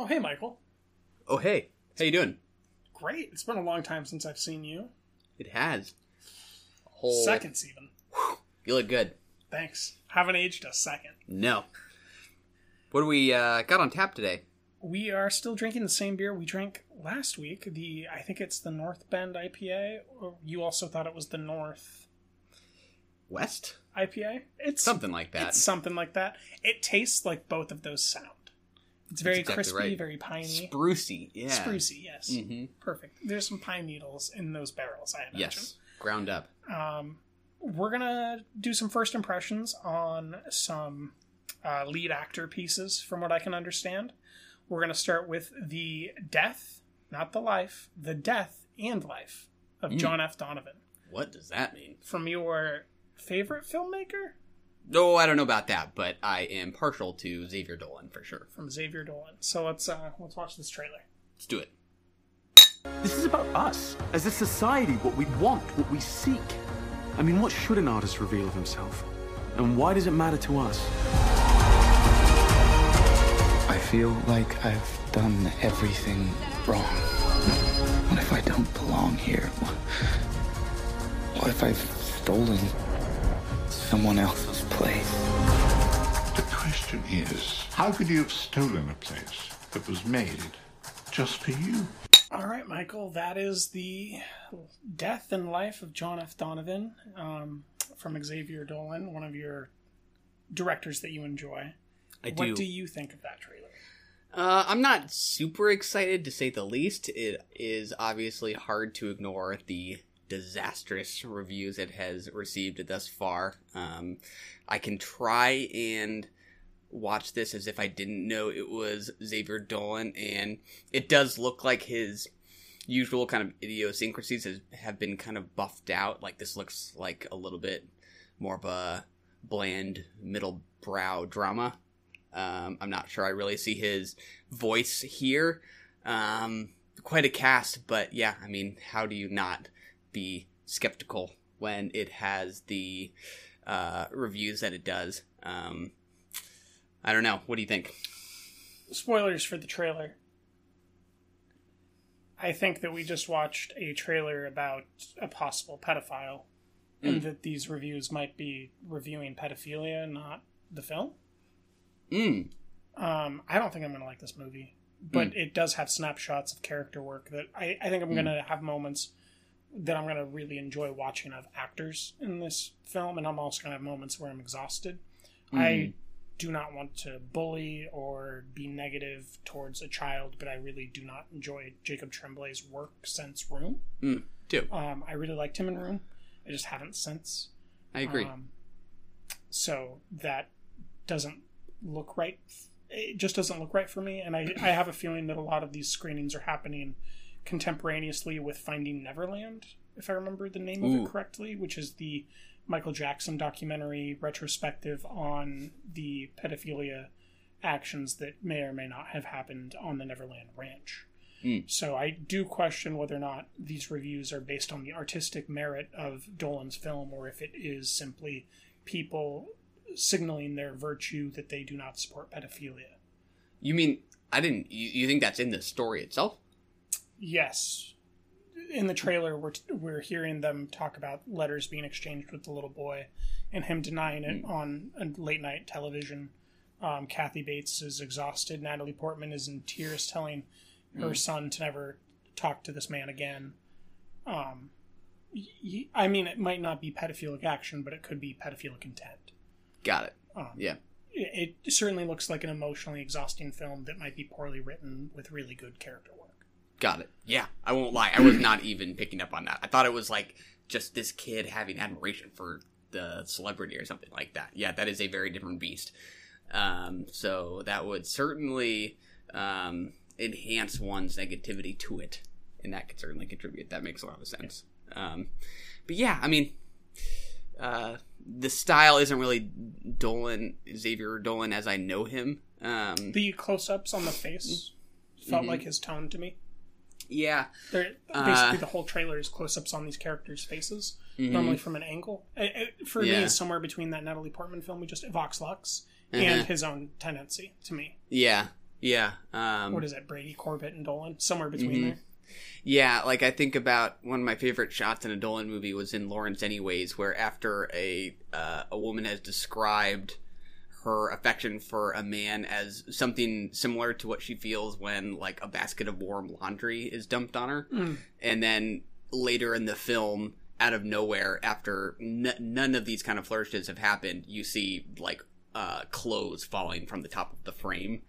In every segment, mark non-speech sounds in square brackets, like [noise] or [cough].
Oh, hey, Michael. Oh hey, how you doing? Great. It's been a long time since I've seen you. It has. A whole Seconds, even. You look good. Thanks. Haven't aged a second. No. What do we uh, got on tap today? We are still drinking the same beer we drank last week. The I think it's the North Bend IPA. Or you also thought it was the North West? IPA. It's Something like that. It's something like that. It tastes like both of those sound. It's very exactly crispy, right. very piney. Sprucey, yeah. Sprucey, yes. Mhm. Perfect. There's some pine needles in those barrels, I imagine. Yes. Ground up. Um, we're gonna do some first impressions on some uh, lead actor pieces, from what I can understand. We're gonna start with the death, not the life, the death and life of Mm. John F. Donovan What does that mean? from your favorite filmmaker, No, I don't know about that, but I am partial to Xavier Dolan for sure. from Xavier Dolan. So let's uh, let's watch this trailer. Let's do it. This is about us, as a society, what we want, what we seek. I mean, what should an artist reveal of himself? And why does it matter to us? I feel like I've done everything wrong. What if I don't belong here? What if I've stolen someone else's place? The question is, how could you have stolen a place that was made just for you? All right, Michael, that is the death and life of John F. Donovan um, from Xavier Dolan, one of your directors that you enjoy. I What do. do you think of that trailer? Uh, I'm not super excited to say the least. It is obviously hard to ignore the disastrous reviews it has received thus far. Um, I can try and watch this as if I didn't know it was Xavier Dolan, and it does look like his usual kind of idiosyncrasies has, have been kind of buffed out. Like this looks like a little bit more of a bland middle brow drama. Um, I'm not sure I really see his voice here. Um, quite a cast, but yeah, I mean, how do you not be skeptical when it has the uh, reviews that it does? Um, I don't know. What do you think? Spoilers for the trailer. I think that we just watched a trailer about a possible pedophile, and that these reviews might be reviewing pedophilia, not the film. Mm. Um, I don't think I'm going to like this movie, but it does have snapshots of character work that I, I think I'm going to have moments that I'm going to really enjoy watching of actors in this film, and I'm also going to have moments where I'm exhausted. I do not want to bully or be negative towards a child, but I really do not enjoy Jacob Tremblay's work since Room. Mm. Do Um, I really liked him in Room. I just haven't since. I agree? Um, so that doesn't look right. It just doesn't look right for me, and I, I have a feeling that a lot of these screenings are happening contemporaneously with Finding Neverland, if I remember the name of it correctly, which is the Michael Jackson documentary retrospective on the pedophilia actions that may or may not have happened on the Neverland Ranch. Mm. So I do question whether or not these reviews are based on the artistic merit of Dolan's film or if it is simply people signaling their virtue that they do not support pedophilia. you mean I didn't? You, you think that's in the story itself? Yes. In the trailer, we're, we're hearing them talk about letters being exchanged with the little boy and him denying it on a late night television. Um, Kathy Bates is exhausted. Natalie Portman is in tears telling her son to never talk to this man again. Um, y- I mean, it might not be pedophilic action, but it could be pedophilic intent. Got it. Um, Yeah. It, it certainly looks like an emotionally exhausting film that might be poorly written with really good character. Got it. Yeah, I won't lie. I was [clears throat] not even picking up on that. I thought it was like just this kid having admiration for the celebrity or something like that. Yeah, that is a very different beast. Um, so that would certainly um, enhance one's negativity to it, and that could certainly contribute. That makes a lot of sense. Um, but yeah, I mean, uh, the style isn't really Dolan Xavier Dolan as I know him. Um, The close-ups on the face felt Mhm. like his tone to me. Yeah, They're, Uh, basically, the whole trailer is close-ups on these characters' faces, Mhm. normally from an angle. It, it- for me, it's somewhere between that Natalie Portman film we just Vox Lux Uh-huh. and his own tendency to me. yeah, yeah. Um, what is it, Brady, Corbet, and Dolan? Somewhere between Mhm. there. Yeah, like I think about one of my favorite shots in a Dolan movie was in Laurence Anyways, where after a uh, a woman has described her affection for a man as something similar to what she feels when like a basket of warm laundry is dumped on her, Mm. and then later in the film, out of nowhere, after n- none of these kind of flourishes have happened, you see like uh, clothes falling from the top of the frame.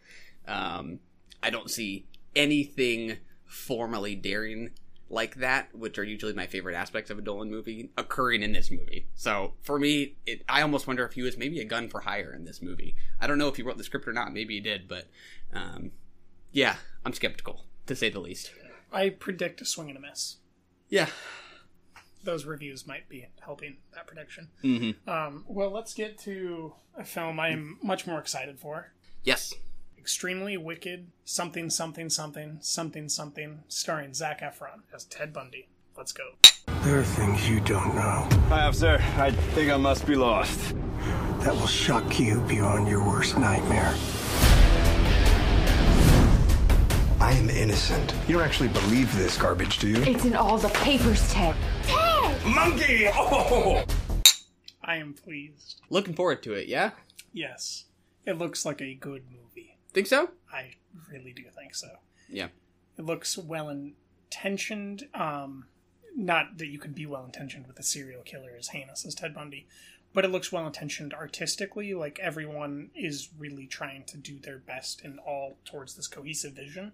Um, I don't see anything formally daring like that, which are usually my favorite aspects of a Dolan movie, occurring in this movie. So for me, it, I almost wonder if he was maybe a gun for hire in this movie. I don't know if he wrote the script or not. Maybe he did, but um, yeah, I'm skeptical to say the least. I predict a swing and a miss. Yeah. Those reviews might be helping that prediction. Mm-hmm. Um, well, let's get to a film I'm much more excited for. Yes. Extremely Wicked, something, something, something, something, something, starring Zac Efron as Ted Bundy. Let's go. There are things you don't know Hi, officer. I think I must be lost. that will shock you beyond your worst nightmare. I am innocent. You don't actually believe this garbage, do you? It's in all the papers, Ted. Ted! Monkey! Oh! I am pleased. Looking forward to it. Yeah. Yes. It looks like a good movie. Think so? I really do think so. Yeah. It looks well intentioned. Um, not that you could be well intentioned with a serial killer as heinous as Ted Bundy, but it looks well intentioned artistically. Like everyone is really trying to do their best and all towards this cohesive vision,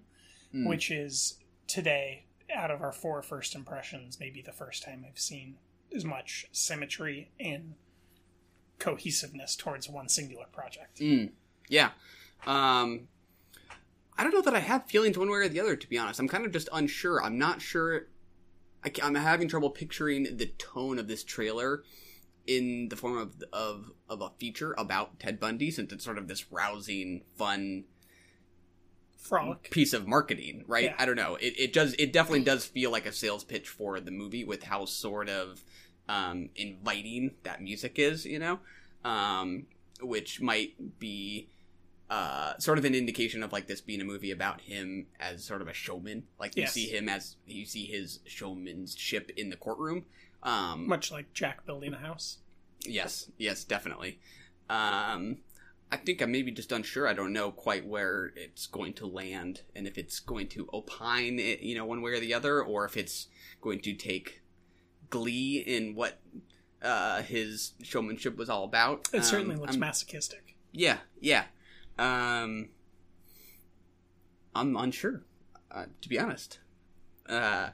Mm. which is today, out of our four first impressions, maybe the first time I've seen as much symmetry and cohesiveness towards one singular project. Mm. Yeah. Um, I don't know that I have feelings one way or the other. To be honest, I'm kind of just unsure. I'm not sure. I, I'm having trouble picturing the tone of this trailer in the form of of of a feature about Ted Bundy, since it's sort of this rousing, fun Frolic. piece of marketing, right? Yeah. I don't know. It it does it definitely does feel like a sales pitch for the movie with how sort of um, inviting that music is, you know, um, which might be uh, sort of an indication of like this being a movie about him as sort of a showman. Like you Yes. see him as you see his showmanship in the courtroom. Um, Much like Jack building a house. Yes, yes, definitely. Um, I think I'm maybe just unsure. I don't know quite where it's going to land, and if it's going to opine, it, you know, one way or the other, or if it's going to take glee in what uh, his showmanship was all about. It certainly Um, looks I'm- masochistic. Yeah, yeah. Um, I'm unsure, uh, to be honest. Uh,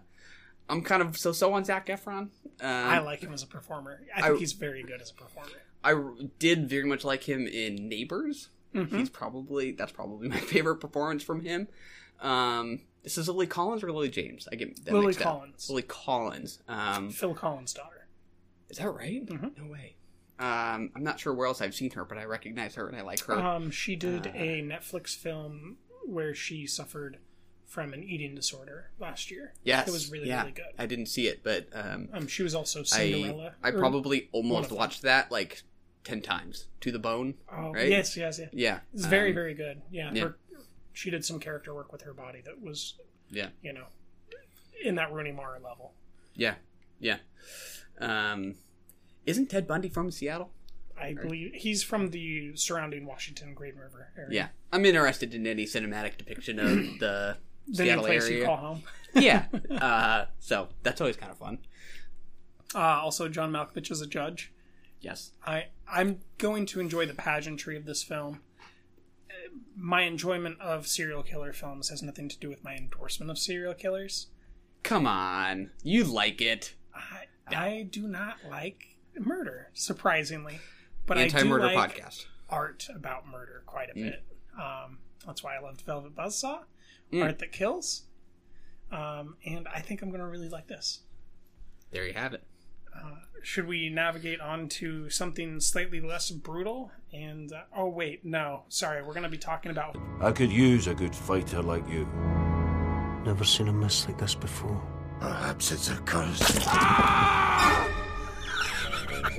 I'm kind of so so on Zac Efron. Um, I like him as a performer. I think I- he's very good as a performer. I did very much like him in Neighbors. Mhm. He's probably that's probably [laughs] my favorite performance from him. Um, this is Lily Collins or Lily James? I get that Lily mixed up. Collins. Lily Collins. Um, Phil Collins' daughter. is that right? Mhm. No way. Um, I'm not sure where else I've seen her, but I recognize her and I like her. Um, she did Uh, a Netflix film where she suffered from an eating disorder last year. yes, it was really yeah. really good. I didn't see it, but um, Um, she was also I Cinderella. I or- probably almost watched that like ten times to the bone. Oh, right? yes, yes, yes. Yeah, It's very um, very good. Yeah, yeah. Her, she did some character work with her body that was Yeah. you know in that Rooney Mara level. Yeah, yeah. Um, isn't Ted Bundy from Seattle? I believe he's from the surrounding Washington Green River area. Yeah, I'm interested in any cinematic depiction of [clears throat] the, The Seattle place area. you call home. [laughs] yeah, [laughs] uh, so that's always kind of fun. Uh, also, John Malkovich is a judge. Yes. I I'm going to enjoy the pageantry of this film. My enjoyment of serial killer films has nothing to do with my endorsement of serial killers. Come on, you like it? I I do not like murder, surprisingly, but I do Anti-murder like podcast. art about murder quite a Mm. bit. Um, That's why I loved Velvet Buzzsaw, Mm. Art That Kills. Um, and I think I'm going to really like this. There you have it. Should we navigate on to something slightly less brutal? And uh, oh wait, no, sorry, we're going to be talking about I could use a good fighter like you. Never seen a mess like this before. Perhaps it's a curse. He's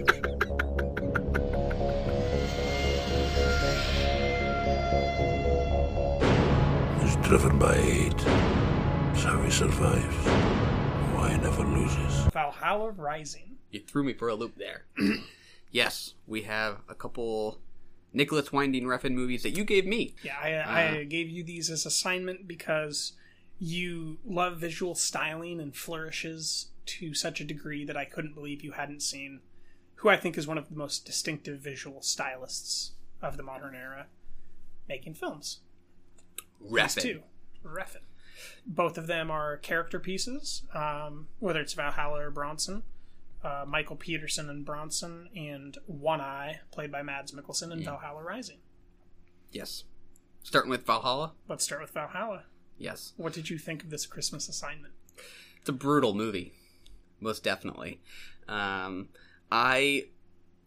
driven by hate. It's how he survives. Why he never loses. Valhalla Rising. You threw me for a loop there. [clears throat] yes, we have a couple Nicolas Winding Refn movies that you gave me. Yeah, I, I uh, gave you these as assignment because you love visual styling and flourishes to such a degree that I couldn't believe you hadn't seen who I think is one of the most distinctive visual stylists of the modern era making films. These Refn. two. Refn. Both of them are character pieces, um, whether it's Valhalla or Bronson. Uh, Michael Peterson and Bronson, and One Eye, played by Mads Mikkelsen in Valhalla Rising. Yes. Starting with Valhalla. Let's start with Valhalla. Yes. What did you think of this Christmas assignment? It's a brutal movie, most definitely. Um, I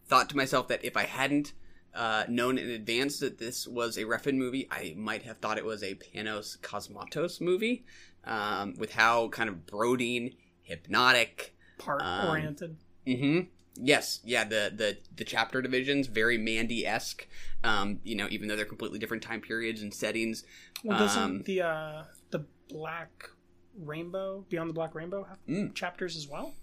thought to myself that if I hadn't uh, known in advance that this was a Refn movie, I might have thought it was a Panos Cosmatos movie, um, with how kind of brooding, hypnotic, Part Um, oriented. hmm Yes, yeah. The the the chapter divisions very Mandy esque. Um, you know, even though they're completely different time periods and settings. Well, doesn't um, the uh, the Black Rainbow, Beyond the Black Rainbow, have Mm. chapters as well?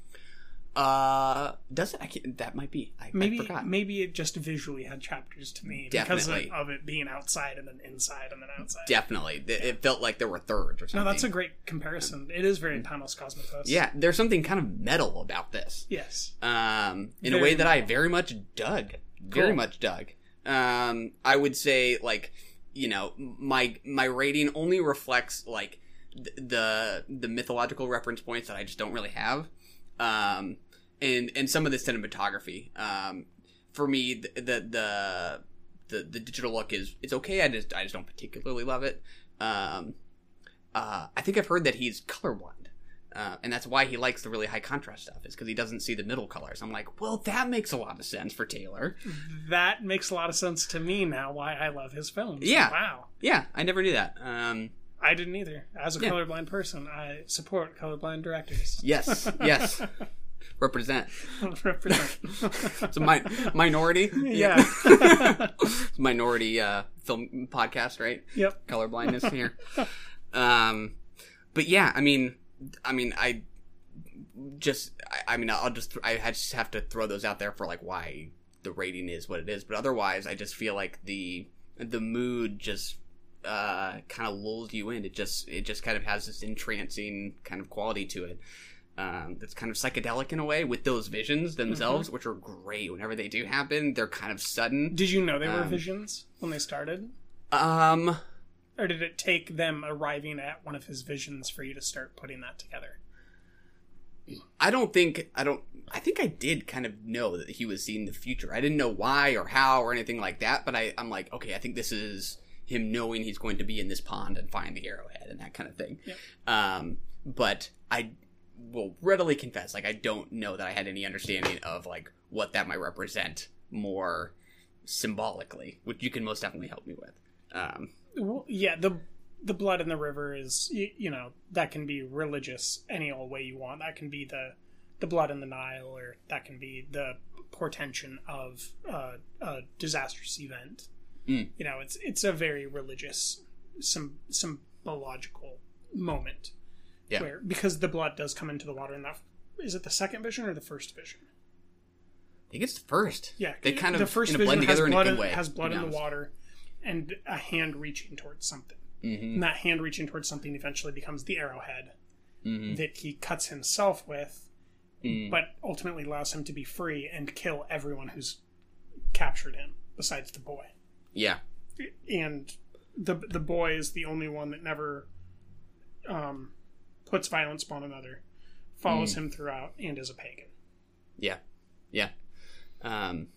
Uh, does it? I can't, that might be. I, Maybe I forgot. maybe it just visually had chapters to me because of, of it being outside and then inside and then outside. Definitely, Th- it felt like there were thirds or something. No, that's a great comparison. It is very Panos Cosmatos. yeah. There's something kind of metal about this. Yes. um, in a way that I very much dug, very Cool. much dug. Um, I would say like you know my my rating only reflects like th- the the mythological reference points that I just don't really have, um, and and some of the cinematography. Um, for me, the the the the, digital look is it's okay. I just I just don't particularly love it. Um, uh, I think I've heard that he's colorblind. Uh, and that's why he likes the really high contrast stuff is because he doesn't see the middle colors. I'm like, well, that makes a lot of sense for Taylor. That makes a lot of sense to me now. Why I love his films. Yeah. Wow. Yeah, I never knew that. Um, I didn't either. As a Yeah. colorblind person, I support colorblind directors. yes, [laughs] yes, represent. [laughs] Represent. It's a mi- minority. Yeah. [laughs] Minority uh, film podcast, right? Yep. Colorblindness here. Um, but yeah, I mean, I mean, I just, I, I mean, I'll just, I just have to throw those out there for like why the rating is what it is. But otherwise, I just feel like the the mood just uh, kind of lulls you in. It just, it just kind of has this entrancing kind of quality to it. Um, that's kind of psychedelic in a way with those visions themselves, which are great. Whenever they do happen, they're kind of sudden. Did you know they were Um, visions when they started? Um, Or did it take them arriving at one of his visions for you to start putting that together? I don't think I don't. I think I did kind of know that he was seeing the future. I didn't know why or how or anything like that, but I, I'm like, okay, I think this is him knowing he's going to be in this pond and find the arrowhead and that kind of thing. Yep. Um, but I will readily confess, like, I don't know that I had any understanding of like what that might represent more symbolically, which you can most definitely help me with. Um, Well, yeah, the the blood in the river is you, you know that can be religious any old way you want. That can be the the blood in the Nile, or that can be the portention of uh, a disastrous event. Mm. You know, it's it's a very religious, some symbological moment. Yeah. Where because the blood does come into the water, and that is it the second vision or the first vision? I think it's the first. Yeah, they kind of the first vision blend has together in a blood in, way. has blood in the water, and a hand reaching towards something. Mhm. And that hand reaching towards something eventually becomes the arrowhead Mhm. that he cuts himself with, Mm. but ultimately allows him to be free and kill everyone who's captured him, besides the boy. Yeah. And the the boy is the only one that never um, puts violence upon another, follows Mm. him throughout, and is a pagan. Yeah, yeah, um,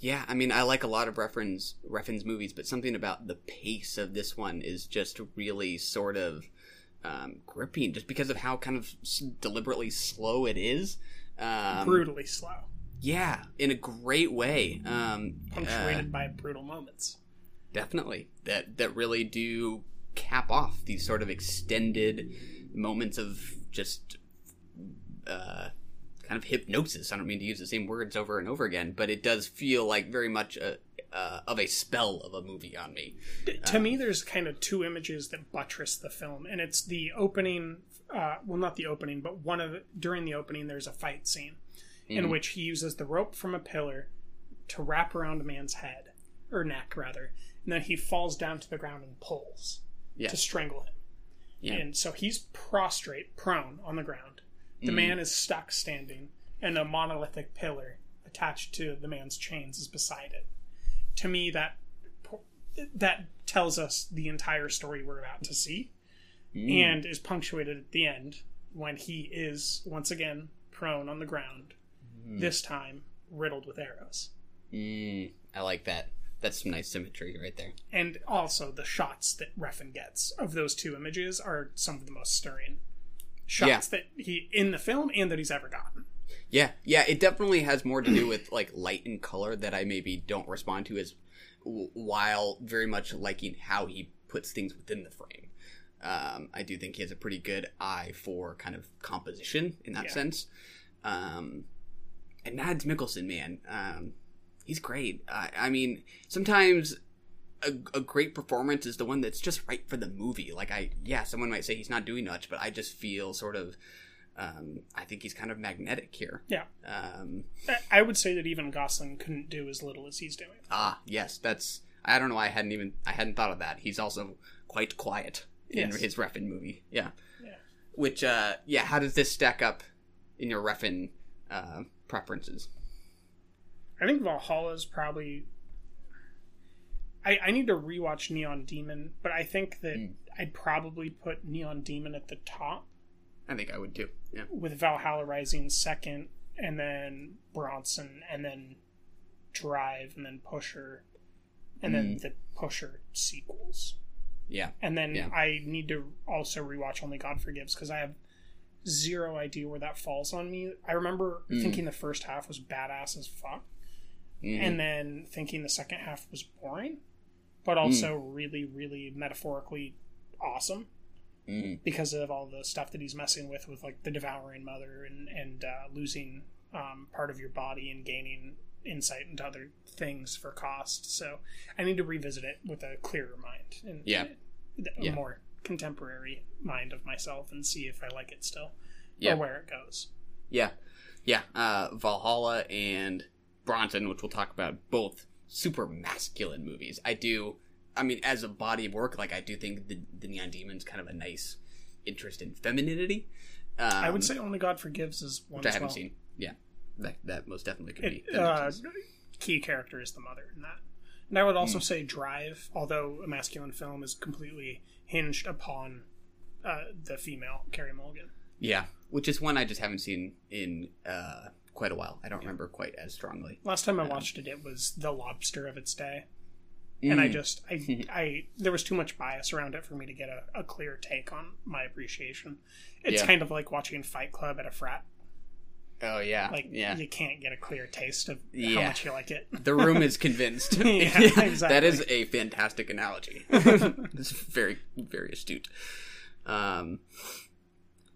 Yeah, I mean, I like a lot of reference reference movies, but something about the pace of this one is just really sort of um, gripping, just because of how kind of deliberately slow it is. Um, Brutally slow, Yeah, in a great way. Um, punctuated uh, by brutal moments. definitely that that really do cap off these sort of extended moments of just uh, kind of hypnosis. I don't mean to use the same words over and over again, but it does feel like very much a, uh, of a spell of a movie on me. to me there's kind of two images that buttress the film and it's the opening uh, well not the opening but one of the, during the opening there's a fight scene in Mhm. which he uses the rope from a pillar to wrap around a man's head or neck rather and then he falls down to the ground and pulls Yeah. to strangle him Yeah. and so he's prostrate prone on the ground the Mhm. man is stuck standing and a monolithic pillar attached to the man's chains is beside it to me that that tells us the entire story we're about to see Mm. and is punctuated at the end when he is once again prone on the ground Mm. this time riddled with arrows Mm, I like that. That's some nice symmetry right there. and also the shots that Refn gets of those two images are some of the most stirring shots that he in the film and that he's ever gotten Yeah, yeah, it definitely has more to do with like light and color that I maybe don't respond to as while very much liking how he puts things within the frame. Um, I do think he has a pretty good eye for kind of composition in that Yeah. sense. Um, and Mads Mikkelsen, man, um, he's great. I, I mean, sometimes a, a great performance is the one that's just right for the movie. Like I, yeah, someone might say he's not doing much, but I just feel sort of, um, I think he's kind of magnetic here. yeah Um, I- would say that even Gosling couldn't do as little as he's doing ah, yes, that's. I don't know. why I hadn't even. I hadn't thought of that. He's also quite quiet in Yes. his Refn movie. Yeah. Yeah. Which, uh, yeah. How does this stack up in your Refn uh, preferences? I think Valhalla is probably. I, I need to rewatch Neon Demon, but I think that Hmm. I'd probably put Neon Demon at the top, I think I would too. Yeah. with Valhalla Rising second, and then Bronson, and then Drive, and then Pusher, and then Mm. the Pusher sequels. Yeah. And then Yeah. I need to also rewatch Only God Forgives because I have zero idea where that falls on me. I remember Mm. thinking the first half was badass as fuck, Mhm. and then thinking the second half was boring, Mm. but also really, really metaphorically awesome Mm. because of all the stuff that he's messing with, with like the devouring mother and and uh, losing um, part of your body and gaining insight into other things for cost. So I need to revisit it with a clearer mind and Yeah. a Yeah. more contemporary mind of myself and see if I like it still Yeah. or where it goes. Yeah, yeah. Uh, Valhalla and Bronson, which we'll talk about, both super masculine movies. I do. I mean, as a body of work, like I do think the, the Neon Demon's kind of a nice interest in femininity. Um, I would say Only God Forgives is one which I haven't well. seen. Yeah, that that most definitely could be. It, that uh, key character is the mother in that. And I would also Mm. say Drive, although a masculine film is completely hinged upon uh, the female Carey Mulligan. yeah, which is one I just haven't seen in uh, quite a while. I don't remember quite as strongly. Last time I watched it, it was The Lobster of its day, and I Mm. just I [laughs] I there was too much bias around it for me to get a, a clear take on my appreciation. It's Yeah. kind of like watching Fight Club at a frat. Oh yeah, Like yeah. you can't get a clear taste of how Yeah. much you like it. the room is convinced. [laughs] Yeah, [laughs] exactly. that is a fantastic analogy. [laughs] it's very, very astute. Um,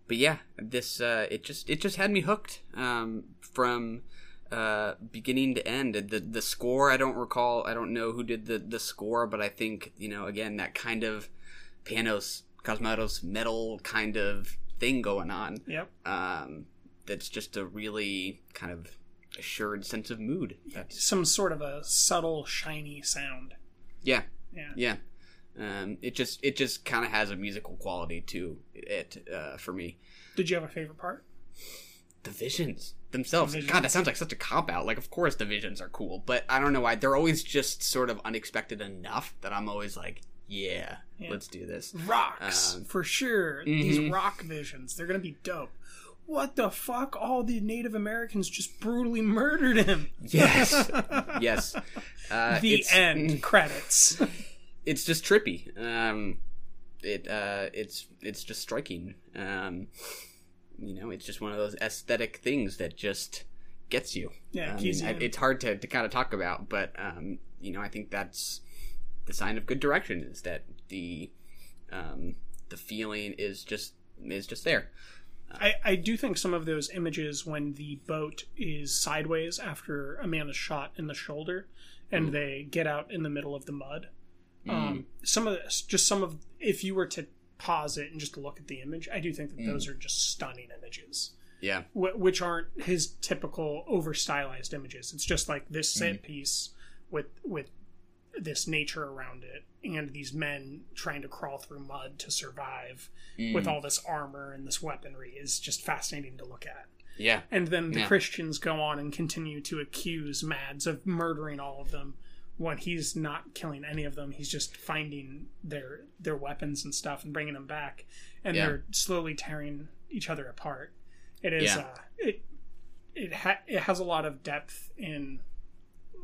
but yeah, this uh, it just it just had me hooked um, from uh, beginning to end. The the score I don't recall. I don't know who did the the score, but I think you know again that kind of Panos Cosmatos metal kind of thing going on. Yep. Um, that's just a really kind of assured sense of mood. Some sort of a subtle, shiny sound. yeah, Yeah. yeah. Um, it just it just kind of has a musical quality to it uh, for me. Did you have a favorite part? The visions themselves. The God, that sounds like such a cop out. Like, of course the visions are cool, but I don't know why they're always just sort of unexpected enough that I'm always like, yeah, Yeah. let's do this. Rocks Um, for sure. These mhm. rock visions, they're gonna be dope. What the fuck? All the Native Americans just brutally [laughs] murdered him. Yes, [laughs] yes. Uh, the end [laughs] credits. it's just trippy. Um, it uh, it's it's just striking. Um, you know, it's just one of those aesthetic things that just gets you. Yeah, I keys mean, you I- it's hard to, to kind of talk about, but um, you know, I think that's the sign of good direction is that the um, the feeling is just is just there. I, I do think some of those images when the boat is sideways after a man is shot in the shoulder and Mm. they get out in the middle of the mud. Mm. Um, some of this, just some of, if you were to pause it and just look at the image, I do think that Mm. those are just stunning images. Yeah. wh- which aren't his typical over stylized images. It's just like this set Mm. piece with with this nature around it and these men trying to crawl through mud to survive Mm. with all this armor and this weaponry is just fascinating to look at. Yeah. And then the Yeah. Christians go on and continue to accuse Mads of murdering all of them when he's not killing any of them. He's just finding their their weapons and stuff and bringing them back, and Yeah. they're slowly tearing each other apart. It is Yeah. uh, it it ha- it has a lot of depth in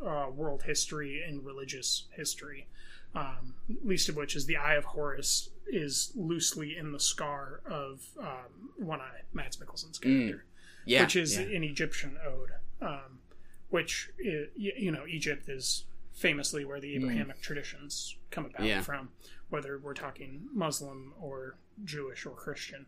uh, world history and religious history. Um, least of which is the Eye of Horus is loosely in the scar of um, One Eye, Mads Mikkelsen's character, Yeah, which is yeah. an Egyptian ode, um, which you know Egypt is famously where the Abrahamic traditions come about Mm. Yeah. from, whether we're talking Muslim or Jewish or Christian.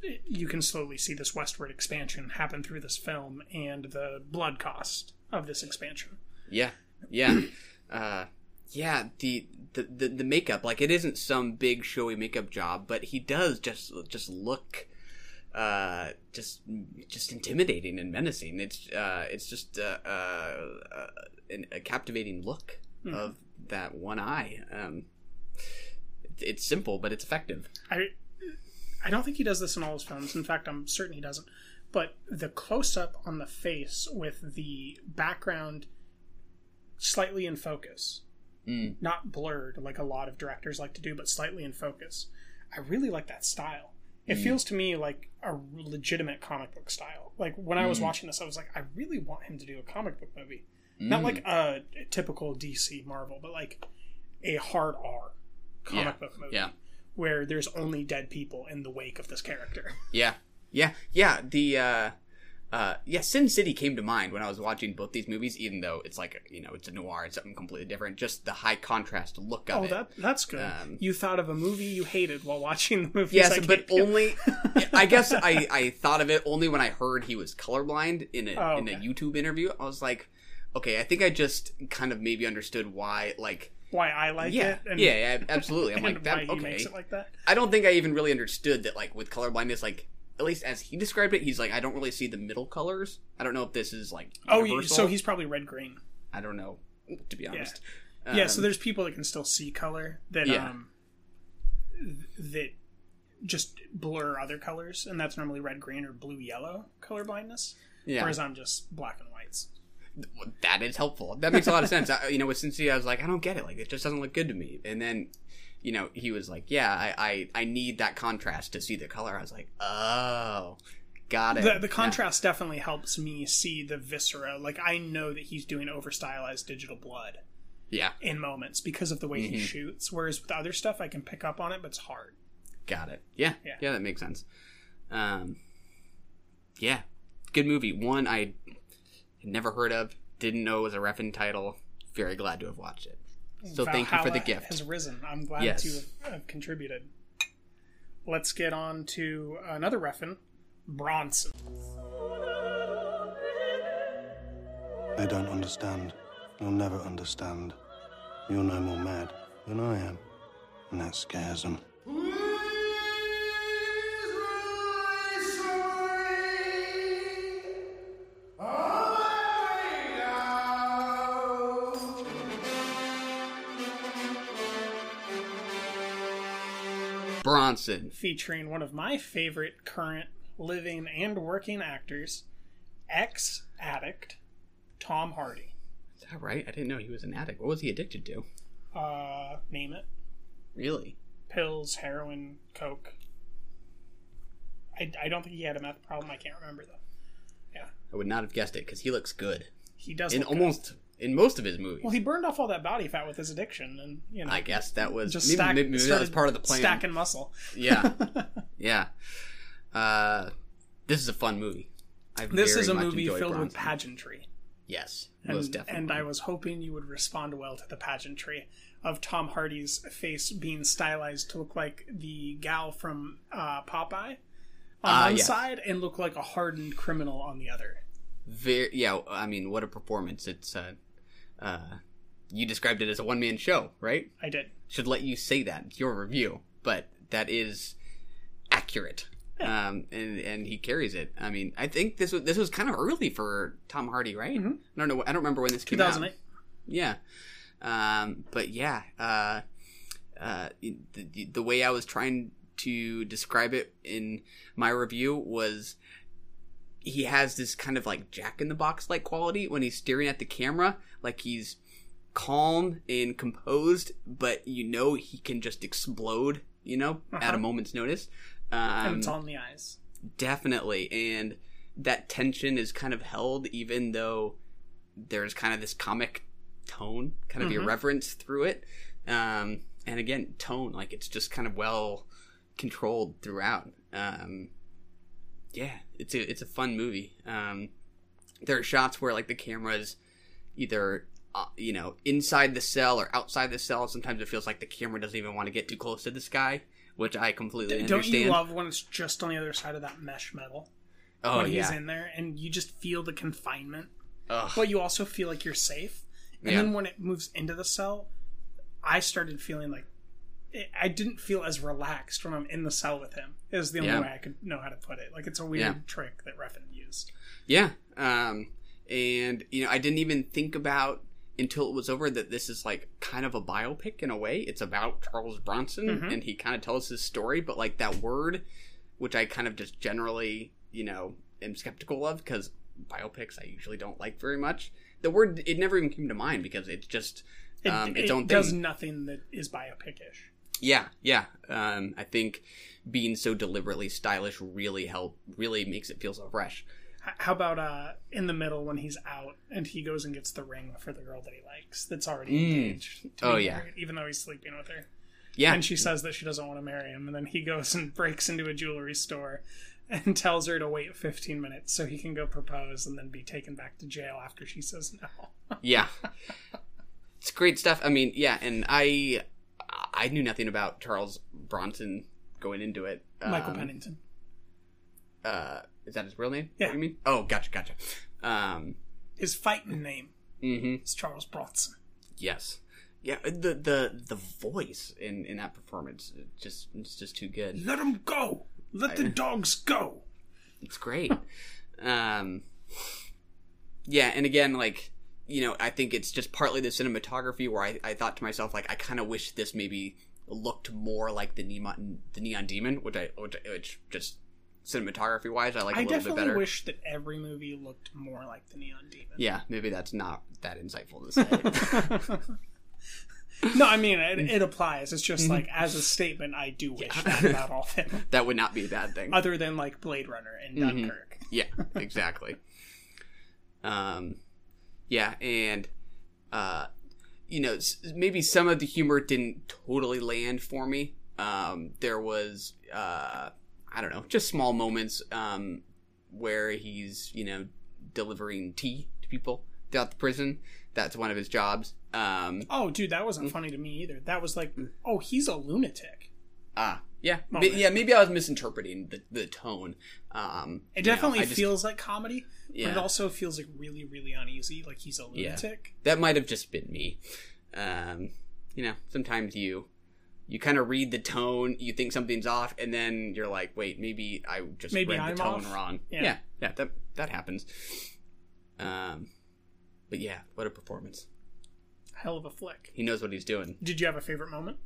It- You can slowly see this westward expansion happen through this film and the blood cost of this expansion. Yeah, yeah, [clears throat] uh, yeah. The, the the the makeup, like it isn't some big showy makeup job, but he does just just look, uh, just just intimidating and menacing. It's uh, it's just uh, uh, uh, a captivating look Mhm. of that one eye. Um, it's simple, but it's effective. I I don't think he does this in all his films. In fact, I'm certain he doesn't. But the close up on the face with the background slightly in focus, Mm. not blurred like a lot of directors like to do, but slightly in focus. I really like that style. It Mm. feels to me like a legitimate comic book style. Like when I was Mm. watching this, I was like, I really want him to do a comic book movie. Not like a typical DC Marvel, but like a hard R comic Yeah, book movie yeah. where there's only dead people in the wake of this character. Yeah, yeah, yeah. The uh, uh, yeah, Sin City came to mind when I was watching both these movies. Even though it's like you know it's a noir, it's something completely different. Just the high contrast look of Oh, it. that that's good. Um, you thought of a movie you hated while watching the movie. Yes, but only. [laughs] I guess I, I thought of it only when I heard he was colorblind in a Oh, in a. YouTube interview. I was like, okay, I think I just kind of maybe understood why. Like, why I like yeah, it. And, yeah, yeah, absolutely. I'm [laughs] like that. why he okay, makes it like that. I don't think I even really understood that. Like with colorblindness, like at least as he described it, he's like, I don't really see the middle colors. I don't know if this is like Oh, universal. so he's probably red green. I don't know, to be honest. yeah, so Um, there's people that can still see color that Yeah. um that just blur other colors, and that's normally red, green, or blue, yellow color blindness. Yeah. Whereas I'm just black and whites. that is helpful. That makes a lot of sense. I, you know, with Sin City, I was like, I don't get it. Like, it just doesn't look good to me. And then, you know, he was like, Yeah, I, I, I need that contrast to see the color. I was like, Oh, got it. The, the contrast definitely helps me see the viscera. Like I know that he's doing over stylized digital blood Yeah, in moments because of the way he Mhm. shoots. Whereas with other stuff, I can pick up on it, but it's hard. got it. Yeah, Yeah. yeah, that makes sense. Um, yeah, good movie. One I had never heard of, didn't know it was a Refn title. Very glad to have watched it. So thank you for the Valhalla gift. Has risen. I'm glad Yes. to have, have contributed. Let's get on to another Refn, Bronson. They don't understand. They'll never understand. You're no more mad than I am. And that scares them. Bronson. featuring one of my favorite current living and working actors, ex addict Tom Hardy. Is that right? I didn't know he was an addict. What was he addicted to? Uh, name it: Really? pills, heroin, coke. I, I don't think he had a meth problem. I can't remember though. Yeah, I would not have guessed it because he looks good he does. in look good. In most of his movies. Well, he burned off all that body fat with his addiction, and you know, I guess that was just maybe, stack, maybe that was part of the plan. Stacking muscle. Yeah, [laughs] yeah. Uh, this is a fun movie. I This is a movie filled with pageantry. Yes, And, most definitely. and I was hoping you would respond well to the pageantry of Tom Hardy's face being stylized to look like the gal from uh, Popeye on Ah, one yes. side and look like a hardened criminal on the other. very yeah. I mean, what a performance! It's uh, uh, you described it as a one man show, right? I did. Should let you say that. It's your review, but that is accurate. Yeah. Um, and and he carries it. I mean, I think this was this was kind of early for Tom Hardy, right? Hmm. I don't know. I don't remember when this came out. 2008. Yeah. Um, but yeah, uh, uh, the, the way I was trying to describe it in my review was he has this kind of like jack in the box like quality when he's staring at the camera, like he's calm and composed, but you know he can just explode, you know, at Uh-huh. a moment's notice. Um, and it's all in the eyes. Definitely. And that tension is kind of held even though there's kind of this comic tone, kind of Mhm. irreverence through it. Um, and again, tone, like it's just kind of well controlled throughout. Um, yeah, it's a it's a fun movie. Um, there are shots where like the camera's either uh, you know inside the cell or outside the cell. Sometimes it feels like the camera doesn't even want to get too close to this guy, which I completely Don't understand. you love when it's just on the other side of that mesh metal? Oh, when he's in there, and you just feel the confinement, Ugh. but you also feel like you're safe. And Yeah. then when it moves into the cell, I started feeling like I didn't feel as relaxed when I'm in the cell with him. Is the only Yeah. way I could know how to put it. Like it's a weird Yeah. trick that Refn used. Yeah. Um, and, you know, I didn't even think about until it was over that this is like kind of a biopic in a way. It's about Charles Bronson Mhm. and he kind of tells his story, but like that word, which I kind of just generally, you know, am skeptical of because biopics I usually don't like very much. The word, it never even came to mind because it's just It, um, it its own does nothing that is biopic-ish. Yeah, yeah. Um, I think being so deliberately stylish really help, really makes it feel so fresh. How about uh, in the middle when he's out and he goes and gets the ring for the girl that he likes that's already Mm. engaged? to Oh, yeah. married, even though he's sleeping with her. Yeah. And she says that she doesn't want to marry him, and then he goes and [laughs] breaks into a jewelry store and tells her to wait 15 minutes so he can go propose and then be taken back to jail after she says no. yeah [laughs] it's great stuff i mean yeah and i i knew nothing about charles bronson going into it Michael Um, Pennington. uh is that his real name Yeah. what you mean oh gotcha gotcha um His fighting name mhm. is Charles Bronson. yes yeah the the the voice in in that performance it just it's just too good Let him go! Let the dogs go! It's great. [laughs] um, yeah, and again, like you know, I think it's just partly the cinematography where I, I thought to myself, like, I kind of wish this maybe looked more like the neon the neon demon, which I which, which just cinematography wise, I like a I little bit better. I definitely wish that every movie looked more like the Neon Demon. Yeah, maybe that's not that insightful to [laughs] say. no, I mean it, it applies. It's just Mhm. like as a statement, I do wish that about all of them. [laughs] that would not be a bad thing. Other than like Blade Runner and Mhm. Dunkirk. Yeah, exactly. um, yeah, and uh, you know, maybe some of the humor didn't totally land for me. Um, there was, uh, I don't know, just small moments um, where he's, you know, delivering tea to people throughout the prison. That's one of his jobs. Um, Oh, dude, that wasn't funny to me either. That was like, oh, he's a lunatic. ah, yeah, Moment. yeah. Maybe I was misinterpreting the the tone. Um, It you know, definitely just- feels like comedy, but it also feels like really, really uneasy. Like he's a Yeah. lunatic. That might have just been me. Um, you know, sometimes you you kind of read the tone, you think something's off, and then you're like, wait, maybe I just Maybe read I'm the tone off? wrong. Yeah. yeah, yeah, that that happens. Um, but yeah, what a performance! Hell of a flick. He knows what he's doing. Did you have a favorite moment?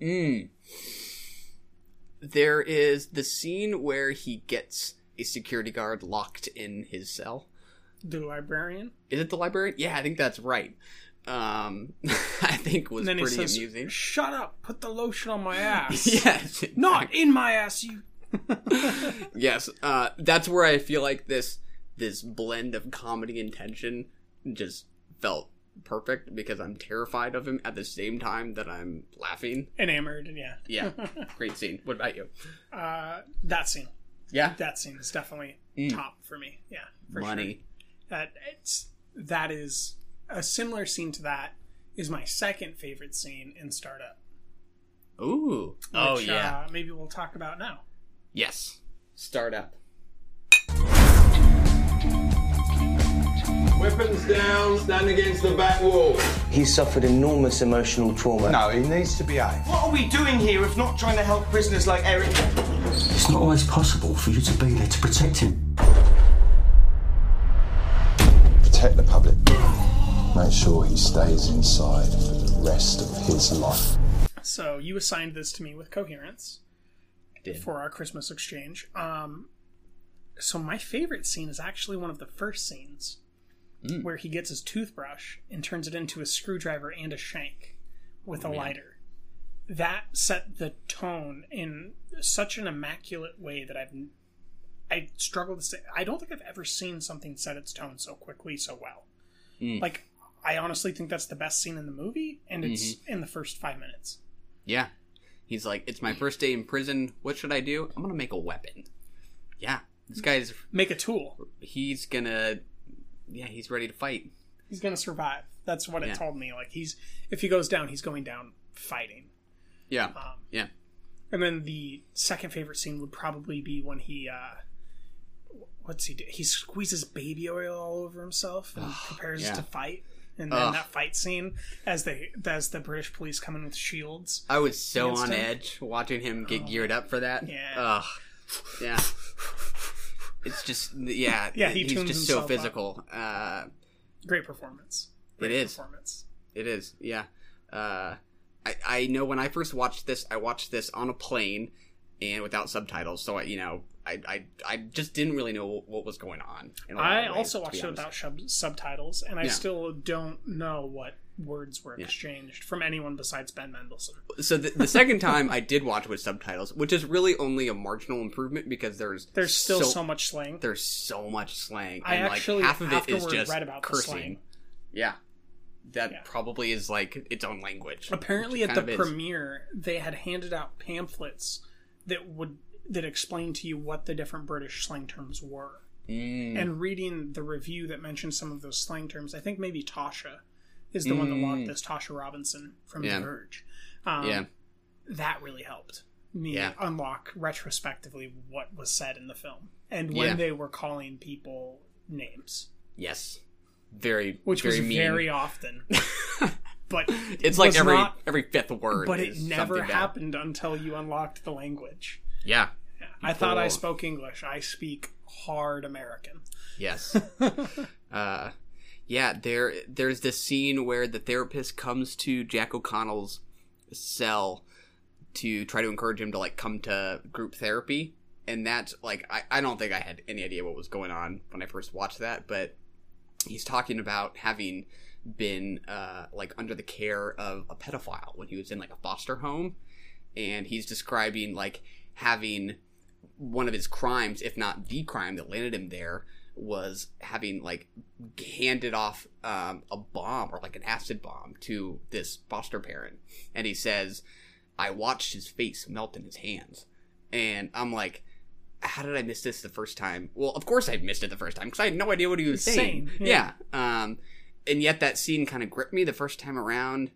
Mm. There is the scene where he gets a security guard locked in his cell. The librarian. Is it the librarian? Yeah, I think that's right. Um, [laughs] I think was pretty says, amusing. "Shut up! Put the lotion on my [laughs] ass." yes, Not in my ass, you. [laughs] yes, uh, that's where I feel like this this blend of comedy and tension just felt perfect because I'm terrified of him at the same time that I'm laughing. Enamored, yeah. Yeah, [laughs] great scene. What about you? Uh, that scene. Yeah, that scene is definitely Mm. top for me. Yeah, for Money. Sure. That it's that is a similar scene to that is my second favorite scene in Startup. Ooh. oh yeah. Uh, maybe we'll talk about now. Yes. Start Weapons down, stand against the back wall. He suffered enormous emotional trauma. No, he needs to behave. What are we doing here if not trying to help prisoners like Eric? It's not always possible for you to be there to protect him. Protect the public. Make sure he stays inside for the rest of his life. So you assigned this to me with coherence did. for our Christmas exchange. Um, so my favorite scene is actually one of the first scenes Mm. where he gets his toothbrush and turns it into a screwdriver and a shank with a Oh, man. lighter. That set the tone in such an immaculate way that I've I struggle to say I don't think I've ever seen something set its tone so quickly so well. Mm. Like I honestly think that's the best scene in the movie and it's Mm-hmm. in the first 5 minutes. Yeah. He's like, it's my first day in prison. What should I do? I'm gonna make a weapon. Yeah. This guy's Make a tool. he's gonna yeah, he's ready to fight. He's gonna survive. That's what it told me. Like he's if he goes down, he's going down fighting. Yeah. Um, yeah. And then the second favorite scene would probably be when he uh what's he do? He squeezes baby oil all over himself and prepares yeah. to fight. And then Ugh. that fight scene as they as the British police come in with shields. I was so on him. edge watching him get geared up for that. Yeah. Ugh. Yeah. [laughs] It's just yeah. [laughs] Yeah, he he's just so physical. Uh Great performance. It Great is. performance. It is, yeah. Uh, I I know when I first watched this, I watched this on a plane and without subtitles, so I you know I I, I just didn't really know what was going on. in a lot I ways, also watched it without sub- subtitles, and I Yeah. still don't know what words were Yeah. exchanged from anyone besides Ben Mendelsohn. So the, the second [laughs] time I did watch with subtitles, which is really only a marginal improvement because there's There's still so, much slang. there's so much slang. I and actually like half of it is just read about the cursing. slang. Yeah, that probably is like its own language. Apparently, at the is. premiere, they had handed out pamphlets that would that explained to you what the different British slang terms were. Mm. And reading the review that mentioned some of those slang terms, I think maybe Tasha is the one that Mm. logged this. Tasha Robinson from Yeah. The Verge. Um, Yeah. that really helped me Yeah. unlock retrospectively what was said in the film and when Yeah. they were calling people names, Yes, very which very was mean. very often. [laughs] but It's like every not- every fifth word. but it never something bad. happened until you unlocked the language. Yeah. I thought I spoke English. I speak hard American. Yes. [laughs] uh, yeah. There, there's this scene where the therapist comes to Jack O'Connell's cell to try to encourage him to like come to group therapy, and that's like I, I don't think I had any idea what was going on when I first watched that, but he's talking about having been uh, like under the care of a pedophile when he was in like a foster home, and he's describing like having one of his crimes, if not the crime that landed him there, was having like handed off um, a bomb or like an acid bomb to this foster parent, and he says, "I watched his face melt in his hands," and I'm like. How did I miss this the first time? Well, of course I missed it the first time because I had no idea what he was saying. Yeah. yeah. Um, and yet that scene kind of gripped me the first time around.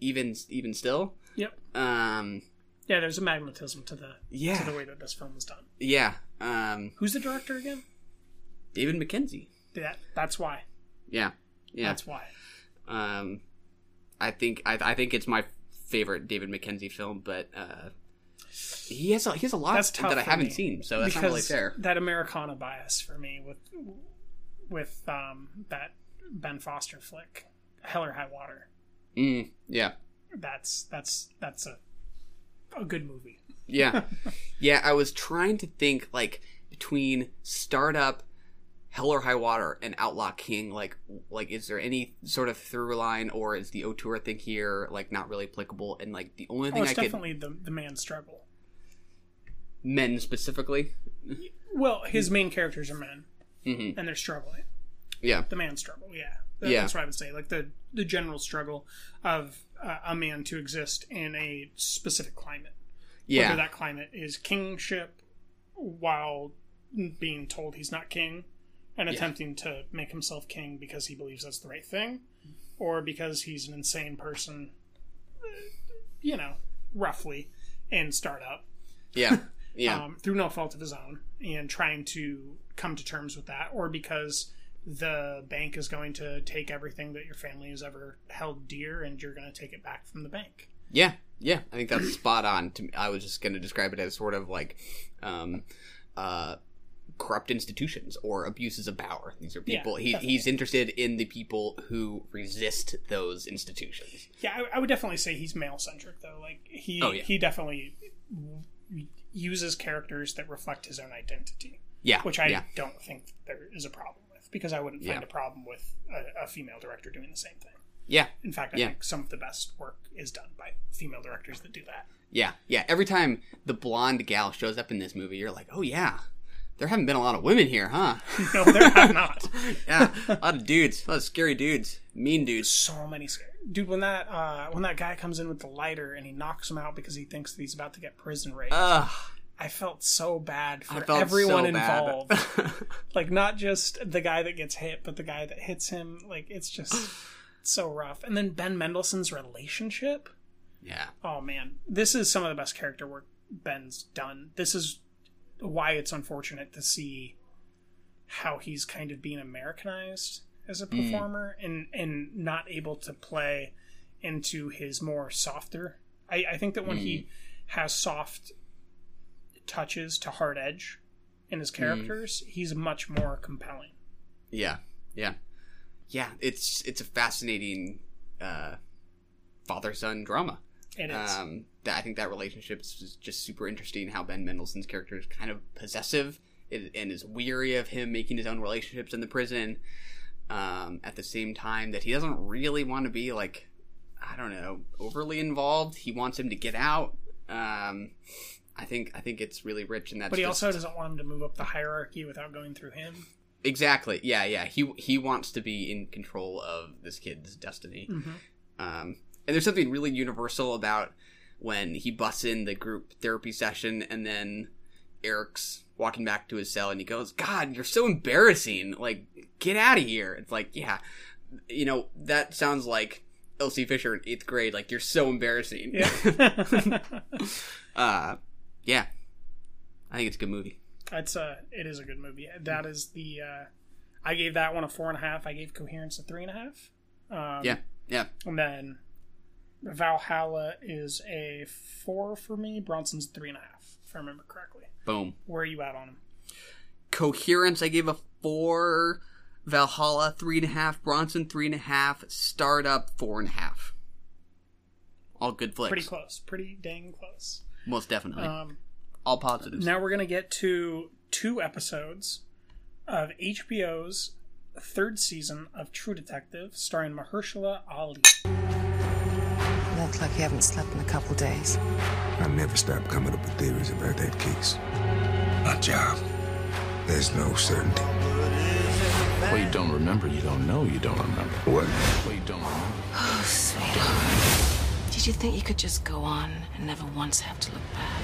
Even even still. Yep. Um, Yeah, there's a magnetism to the Yeah. to the way that this film is done. yeah. Um, Who's the director again? David Mackenzie. That that's why. Yeah. Yeah. That's why. Um, I think I, I think it's my favorite David Mackenzie film, but uh, he has a, he has a lot that I haven't me, seen, so that's because not really fair. That Americana bias for me with with um, that Ben Foster flick, Hell or High Water. Mm, yeah. That's that's that's a a good movie. Yeah. [laughs] yeah, I was trying to think like between Starred Up, Hell or High Water, and Outlaw King, like like is there any sort of through line or is the Auteur thing here like not really applicable? And like the only Oh, thing it's I could definitely the the man's struggle. men specifically. Well, his main characters are men, Mhm. and they're struggling. Yeah. The man struggle, yeah. That- Yeah. That's what I would say. Like the the general struggle of uh, a man to exist in a specific climate. Yeah. Whether that climate is kingship, while being told he's not king, and Yeah. attempting to make himself king because he believes that's the right thing, or because he's an insane person, uh, you know, roughly, in Starred Up Yeah. [laughs] Yeah. um, through no fault of his own, and trying to come to terms with that, or because the bank is going to take everything that your family has ever held dear, and you're going to take it back from the bank. Yeah, yeah, I think that's spot on. To me, I was just going to describe it as sort of like um, uh, corrupt institutions or abuses of power. These are Yeah, people he, he's interested in the people who resist those institutions. Yeah, I, I would definitely say he's male centric though. Like he Oh, yeah. he definitely uses characters that reflect his own identity. Yeah, which I yeah. don't think there is a problem with because I wouldn't find Yeah. a problem with a, a female director doing the same thing. Yeah, In fact, I yeah. think some of the best work is done by female directors that do that. Yeah, yeah. Every time the blonde gal shows up in this movie, you're like, oh yeah, there haven't been a lot of women here, huh? [laughs] No, there have not. [laughs] yeah, a lot of dudes, a lot of scary dudes, mean dudes. so many scary dude when that uh when that guy comes in with the lighter and he knocks him out because he thinks that he's about to get prison raped Ugh. i felt so bad for everyone so bad. involved [laughs] like not just the guy that gets hit but the guy that hits him like it's just so rough and then ben mendelsohn's relationship Yeah. oh man this is some of the best character work ben's done this is why it's unfortunate to see how he's kind of being americanized as a Mm. performer and and not able to play into his more softer i, I think that when he has soft touches to hard edge in his characters he's much more compelling Yeah, yeah, yeah. It's it's a fascinating uh, father son drama. It is. Um, that I think that relationship is just super interesting. How Ben Mendelsohn's character is kind of possessive and is weary of him making his own relationships in the prison. Um, at the same time, that he doesn't really want to be like I don't know overly involved. He wants him to get out. Um, I think I think it's really rich, and that's but he just- also doesn't want him to move up the hierarchy without going through him Exactly. Yeah, yeah. He he wants to be in control of this kid's destiny. Mhm. Um, and there's something really universal about when he busts in the group therapy session, and then Eric's walking back to his cell, and he goes, "God, you're so embarrassing! Like, get out of here!" It's like, yeah, you know, that sounds like Elsie Fisher in eighth grade. Like, you're so embarrassing. Yeah. [laughs] [laughs] uh, yeah. I think it's a good movie. It's a it is a good movie. That is the uh, I gave that one a four and a half. I gave Coherence a three and a half. Um, Yeah, yeah. And then Valhalla is a four for me. Bronson's three and a half, if I remember correctly. Boom. Where are you at on him? Coherence, I gave a four. Valhalla, three and a half. Bronson, three and a half. Starred Up, four and a half. All good flicks. Pretty close. Pretty dang close. Most definitely. Um, All positives. Now we're gonna get to two episodes of HBO's third season of True Detective, starring Mahershala Ali. You look like you haven't slept in a couple days. I never stop coming up with theories about that case. My job. There's no certainty. What you don't remember, you don't know you don't remember. What? What you don't remember. Oh, sweetheart. Did you think you could just go on and never once have to look back?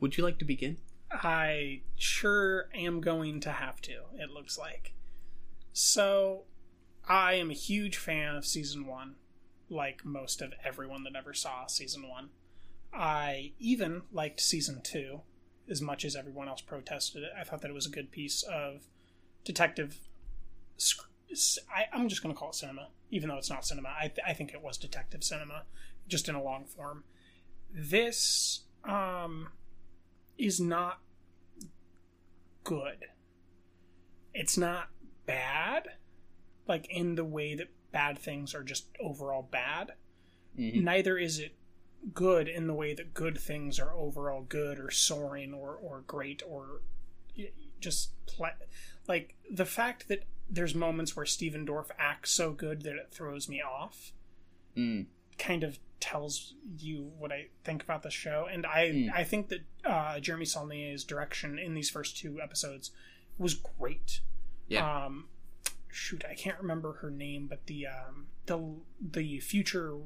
Would you like to begin? I sure am going to have to, it looks like. So, I am a huge fan of season one, like most of everyone that ever saw season one. I even liked season two as much as everyone else protested it. I thought that it was a good piece of detective. sc- I, I'm just going to call it cinema, even though it's not cinema. I, th- I think it was detective cinema, just in a long form. This um, is not good. It's not bad, like in the way that bad things are just overall bad. Mhm. Neither is it good in the way that good things are overall good or soaring or, or great or just ple- like the fact that there's moments where Stephen Dorff acts so good that it throws me off Mm. kind of tells you what I think about the show, and I Mm. I think that uh, Jeremy Saulnier's direction in these first two episodes was great. Yeah. Um, shoot, I can't remember her name, but the um, the the future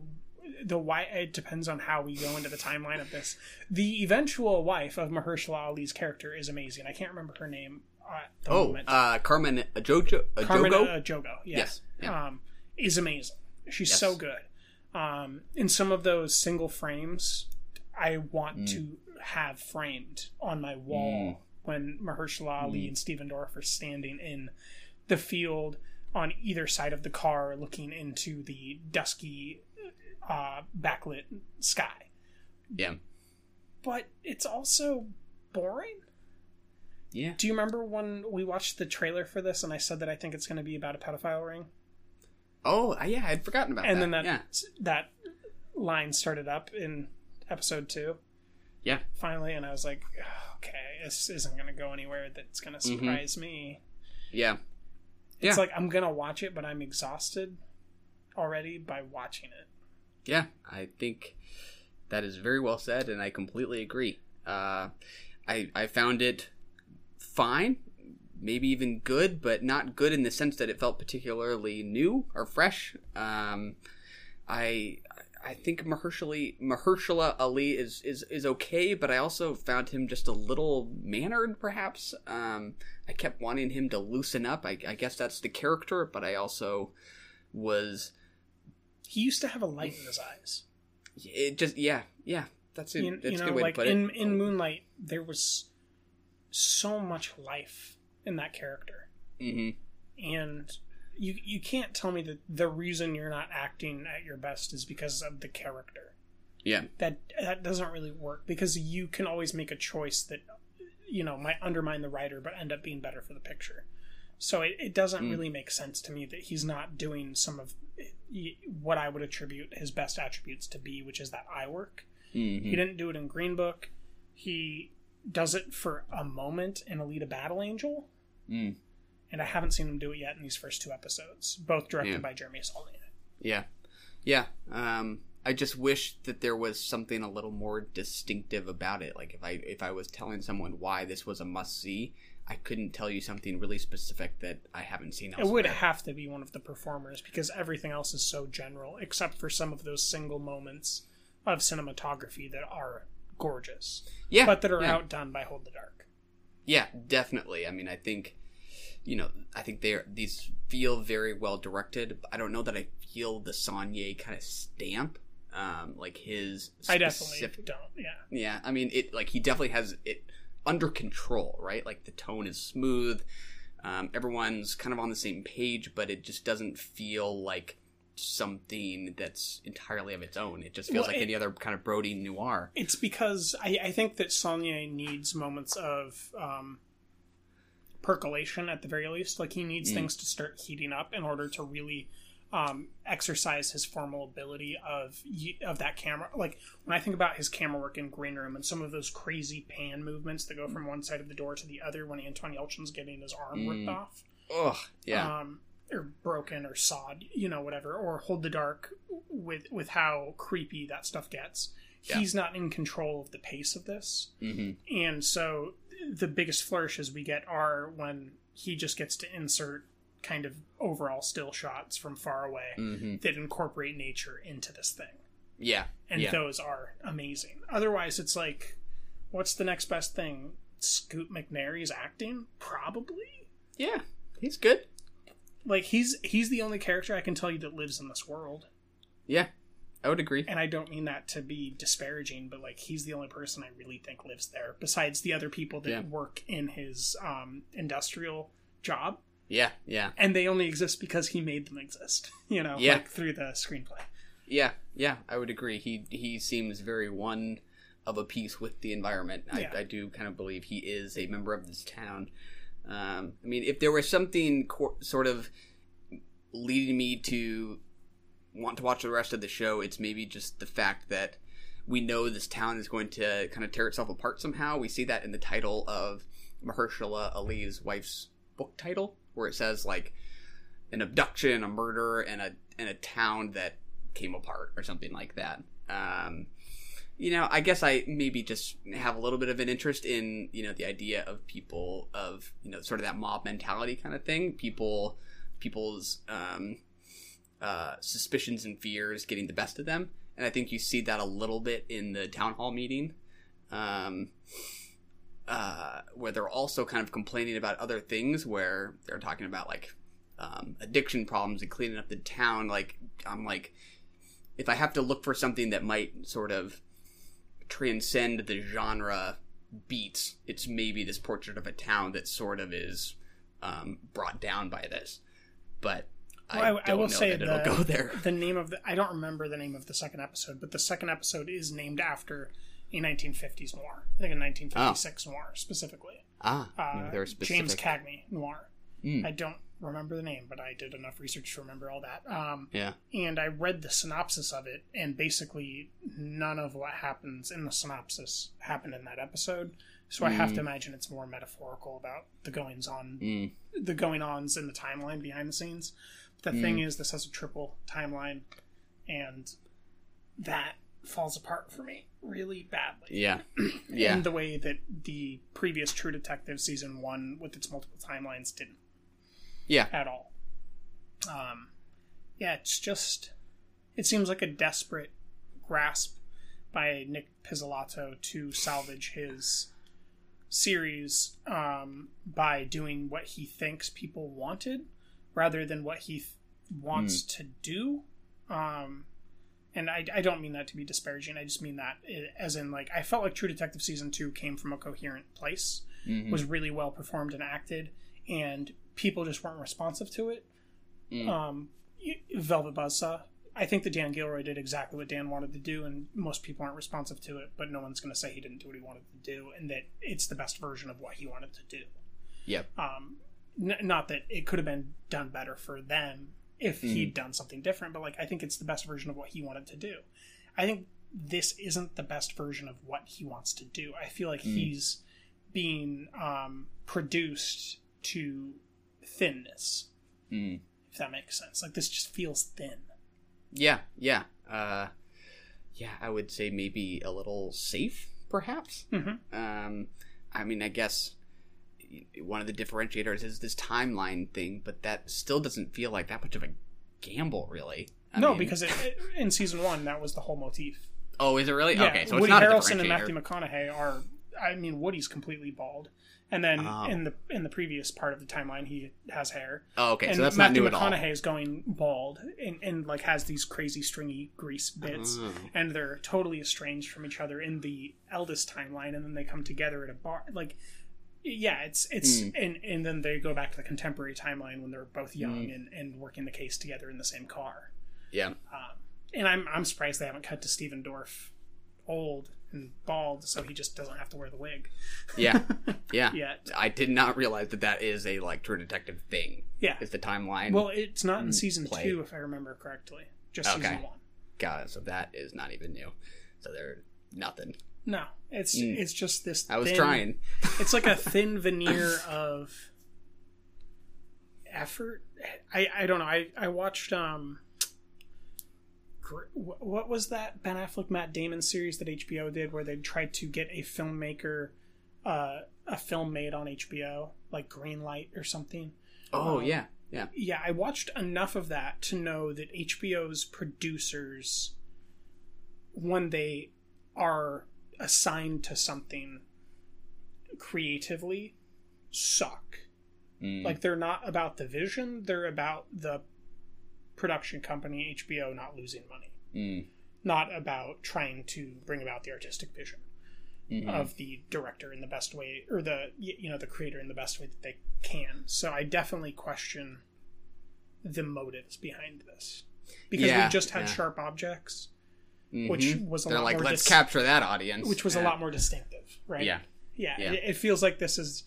the why it depends on how we go into the timeline of this. The eventual wife of Mahershala Ali's character is amazing. I can't remember her name at the Oh, moment. uh, Carmen Jojo. Uh, Carmen Jogo? uh, Jogo, yes, Yes, yeah. um, is amazing. She's Yes. so good. Um, in some of those single frames, I want Mm. to have framed on my wall when Mahershala Ali Mm. and Stephen Dorff are standing in the field on either side of the car, looking into the dusky, uh, backlit sky. Yeah. But it's also boring. Yeah. Do you remember when we watched the trailer for this and I said that I think it's going to be about a pedophile ring? Oh, yeah, I'd forgotten about and that. And then that yeah. that line started up in episode two. Yeah. Finally, and I was like, okay, this isn't going to go anywhere. That's going to Mhm. surprise me. Yeah. It's Yeah. like I'm going to watch it, but I'm exhausted already by watching it. Yeah, I think that is very well said, and I completely agree. Uh, I I found it fine, maybe even good, but not good in the sense that it felt particularly new or fresh. Um, I I think Mahershala Mahershala Ali is, is is okay, but I also found him just a little mannered, perhaps. Um, I kept wanting him to loosen up. I, I guess that's the character, but I also was He used to have a light in his eyes. it just yeah yeah that's it. You, that's you a good way like to put in it. in Moonlight, there was so much life in that character. hmm and you you can't tell me that the reason you're not acting at your best is because of the character. Yeah. That that doesn't really work because you can always make a choice that you know might undermine the writer but end up being better for the picture. So it, it doesn't Mm. really make sense to me that he's not doing some of what I would attribute his best attributes to be, which is that eye work. Mhm. He didn't do it in Green Book. He does it for a moment in Alita Battle Angel Mm. And I haven't seen them do it yet in these first two episodes, both directed Yeah. by Jeremy Saulnier. Yeah, yeah. Um, I just wish that there was something a little more distinctive about it. Like if I if I was telling someone why this was a must see, I couldn't tell you something really specific that I haven't seen. It would have to be one of the performers because everything else is so general, except for some of those single moments of cinematography that are gorgeous. Yeah, but that are yeah. outdone by Hold the Dark. Yeah, definitely. I mean, I think, you know, I think they are these feel very well directed. I don't know that I feel the Saulnier kind of stamp, um, like his. I definitely don't. Yeah. Yeah, I mean, it like he definitely has it under control, right? Like the tone is smooth. Um, everyone's kind of on the same page, but it just doesn't feel like something that's entirely of its own. It just feels Well, like it- any other kind of Brody noir. It's because I, I think that Saulnier needs moments of um, percolation at the very least. Like he needs Mm. things to start heating up in order to really um, exercise his formal ability of of that camera. Like when I think about his camera work in Green Room and some of those crazy pan movements that go from one side of the door to the other when Anton Yelchin's getting his arm ripped Mm. off. Ugh, yeah. Um, or broken or sawed, you know, whatever, or hold the dark with with how creepy that stuff gets. Yeah. He's not in control of the pace of this, hmm and so the biggest flourishes we get are when he just gets to insert kind of overall still shots from far away Mhm. that incorporate nature into this thing, Yeah, and yeah. those are amazing. Otherwise, it's like, what's the next best thing? Scoot McNairy's acting, probably. Yeah, he's good. Like he's he's the only character I can tell you that lives in this world. Yeah, I would agree. And I don't mean that to be disparaging, but like he's the only person I really think lives there, besides the other people that Yeah. work in his um, industrial job, Yeah, yeah, and they only exist because he made them exist. [laughs] You know, Yeah. like through the screenplay. yeah, yeah. I would agree. He he seems very one of a piece with the environment. Yeah. I, I do kind of believe he is a member of this town. Um, I mean, if there was something cor- sort of leading me to want to watch the rest of the show, it's maybe just the fact that we know this town is going to kind of tear itself apart somehow. We see that in the title of Mahershala Ali's wife's book title, where it says like an abduction, a murder, and a and a town that came apart or something like that. Um, you know, I guess I maybe just have a little bit of an interest in, you know, the idea of people of, you know, sort of that mob mentality kind of thing. People, people's, um, uh, suspicions and fears getting the best of them. And I think you see that a little bit in the town hall meeting. Um, uh, where they're also kind of complaining about other things where they're talking about like um, addiction problems and cleaning up the town. Like, I'm like, if I have to look for something that might sort of transcend the genre beats, it's maybe this portrait of a town that sort of is um, brought down by this. But Well, I, I will say that it'll the, go there. the name of the I don't remember the name of the second episode, but the second episode is named after a 1950s noir. I think a 1956 noir specifically. Ah, Uh, they're James. Cagney noir. Mm. I don't remember the name, but I did enough research to remember all that. Um, Yeah. And I read the synopsis of it, and basically none of what happens in the synopsis happened in that episode. So I have Mm. to imagine it's more metaphorical about the goings on, Mm. the going ons in the timeline behind the scenes. The thing Mm. is, this has a triple timeline, and that falls apart for me really badly. Yeah. [clears throat] Yeah. In the way that the previous True Detective season one with its multiple timelines didn't Yeah. at all. Um, yeah, it's just it seems like a desperate grasp by Nic Pizzolatto to salvage his series um, by doing what he thinks people wanted rather than what he wants Mm. to do. Um, and I, I don't mean that to be disparaging. I just mean that as in like I felt like True Detective season two came from a coherent place, Mhm. was really well performed and acted, and people just weren't responsive to it. Mm. Um, Velvet Buzzsaw. I think that Dan Gilroy did exactly what Dan wanted to do, and most people aren't responsive to it. But no one's going to say he didn't do what he wanted to do, and that it's the best version of what he wanted to do. Yep. Um, n- not that it could have been done better for them if he'd Mhm. done something different, but like I think it's the best version of what he wanted to do. I think this isn't the best version of what he wants to do. I feel like Mm. he's being um, produced to thinness, Mm. if that makes sense. Like this just feels thin. Yeah, yeah, uh, yeah. I would say maybe a little safe, perhaps. Mhm. Um, I mean, I guess one of the differentiators is this timeline thing, but that still doesn't feel like that much of a gamble, really. I no, mean- because it, it, in season one that was the whole motif. oh, is it really? Yeah, okay, so Woody it's not Harrelson a and. Matthew McConaughey are. I mean, Woody's completely bald, and then Oh. in the in the previous part of the timeline, he has hair. Oh, okay, so and that's not Matthew new at all. McConaughey is going bald and, and like has these crazy stringy grease bits, Oh. and they're totally estranged from each other in the eldest timeline, and then they come together at a bar. Like, yeah, it's it's Hmm. and and then they go back to the contemporary timeline when they're both young Hmm. and, and working the case together in the same car. Yeah. Um, and I'm I'm surprised they haven't cut to Stephen Dorff old and bald, so he just doesn't have to wear the wig. Yeah, [laughs] yeah. Yet. I did not realize that that is a like True Detective thing. Yeah. is the timeline. Well, it's not in mm, season play. two, if I remember correctly. Just Okay. season one. Got it. So that is not even new. So they're nothing. No, it's Mm. it's just this. I was thin- trying. [laughs] it's like a [laughs] thin veneer of effort. I I don't know. I I watched um. What was that Ben Affleck Matt Damon series that HBO did where they tried to get a filmmaker, uh, a film made on HBO like Greenlight or something. Oh Um, yeah, yeah. yeah, I watched enough of that to know that HBO's producers, when they are assigned to something creatively, suck. Mm. Like they're not about the vision; they're about the production company HBO not losing money, Mm. not about trying to bring about the artistic vision Mhm. of the director in the best way, or the you know the creator in the best way that they can. So I definitely question the motives behind this because Yeah, we just had yeah. sharp objects, which Mhm. was a They're lot like, more let's dis- capture that audience. which was a lot more distinctive, right? Yeah. yeah. Yeah. It, it feels like this is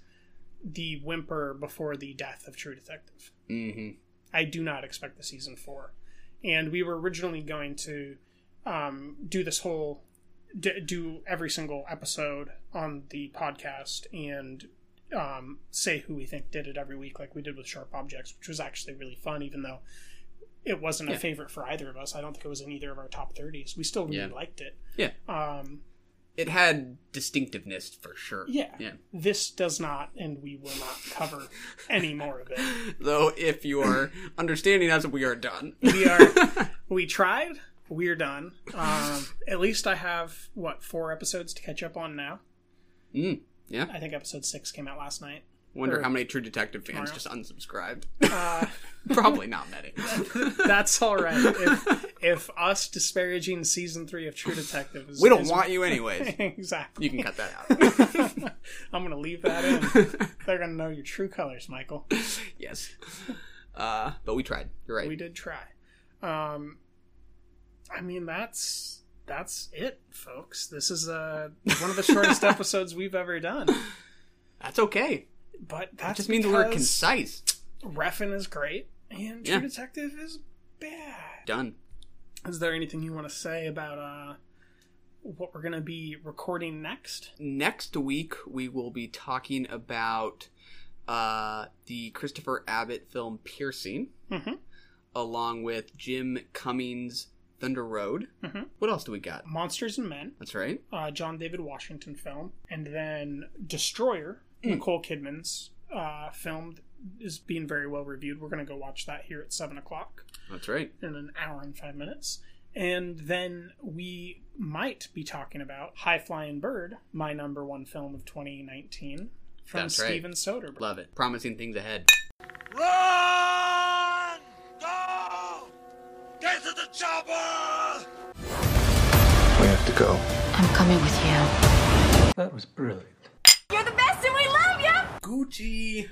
the whimper before the death of True Detective. Mm-hmm. I do not expect the season four, and we were originally going to um, do this whole d- do every single episode on the podcast and um, say who we think did it every week, like we did with Sharp Objects, which was actually really fun, even though it wasn't a favorite for either of us. I don't think it was in either of our top thirties. We still really Yeah. liked it. Yeah. Um, It had distinctiveness for sure. yeah. Yeah. This does not, and we will not cover any more of it. [laughs] Though, if you are understanding us, we are done. We [laughs] are. we tried. We're done. Um, at least I have what four episodes to catch up on now. Mm, yeah. I think episode six came out last night. Wonder Or- how many True Detective fans just unsubscribed. Uh, [laughs] Probably not many. [laughs] That's all right. If, if us disparaging season three of True Detective is, We don't is- want you anyways. [laughs] exactly. You can cut that out. I'm gonna leave that in. They're gonna know your true colors, Michael. yes. Uh, but we tried. You're right. We did try. Um, I mean, that's that's it, folks. This is uh, one of the shortest episodes we've ever done. That's okay. But That just means we're concise. Refn is great, and True Yeah. Detective is bad. Done. Is there anything you want to say about uh, what we're gonna be recording next? Next week, we will be talking about uh, the Christopher Abbott film Piercing, Mm-hmm. along with Jim Cummings' Thunder Road. Mhm. What else do we got? Monsters and Men, That's right. uh, John David Washington film, and then Destroyer, Mm. Nicole Kidman's uh, film, is being very well reviewed. We're gonna go watch that here at seven o'clock That's right. in an hour and five minutes. And then we might be talking about High Flying Bird, my number one film of 2019, from That's right. Steven Soderbergh. Love it. Promising things ahead. Run! Go! Get to the chopper! We have to go. I'm coming with you. That was brilliant. You're the best and we love you! Gucci.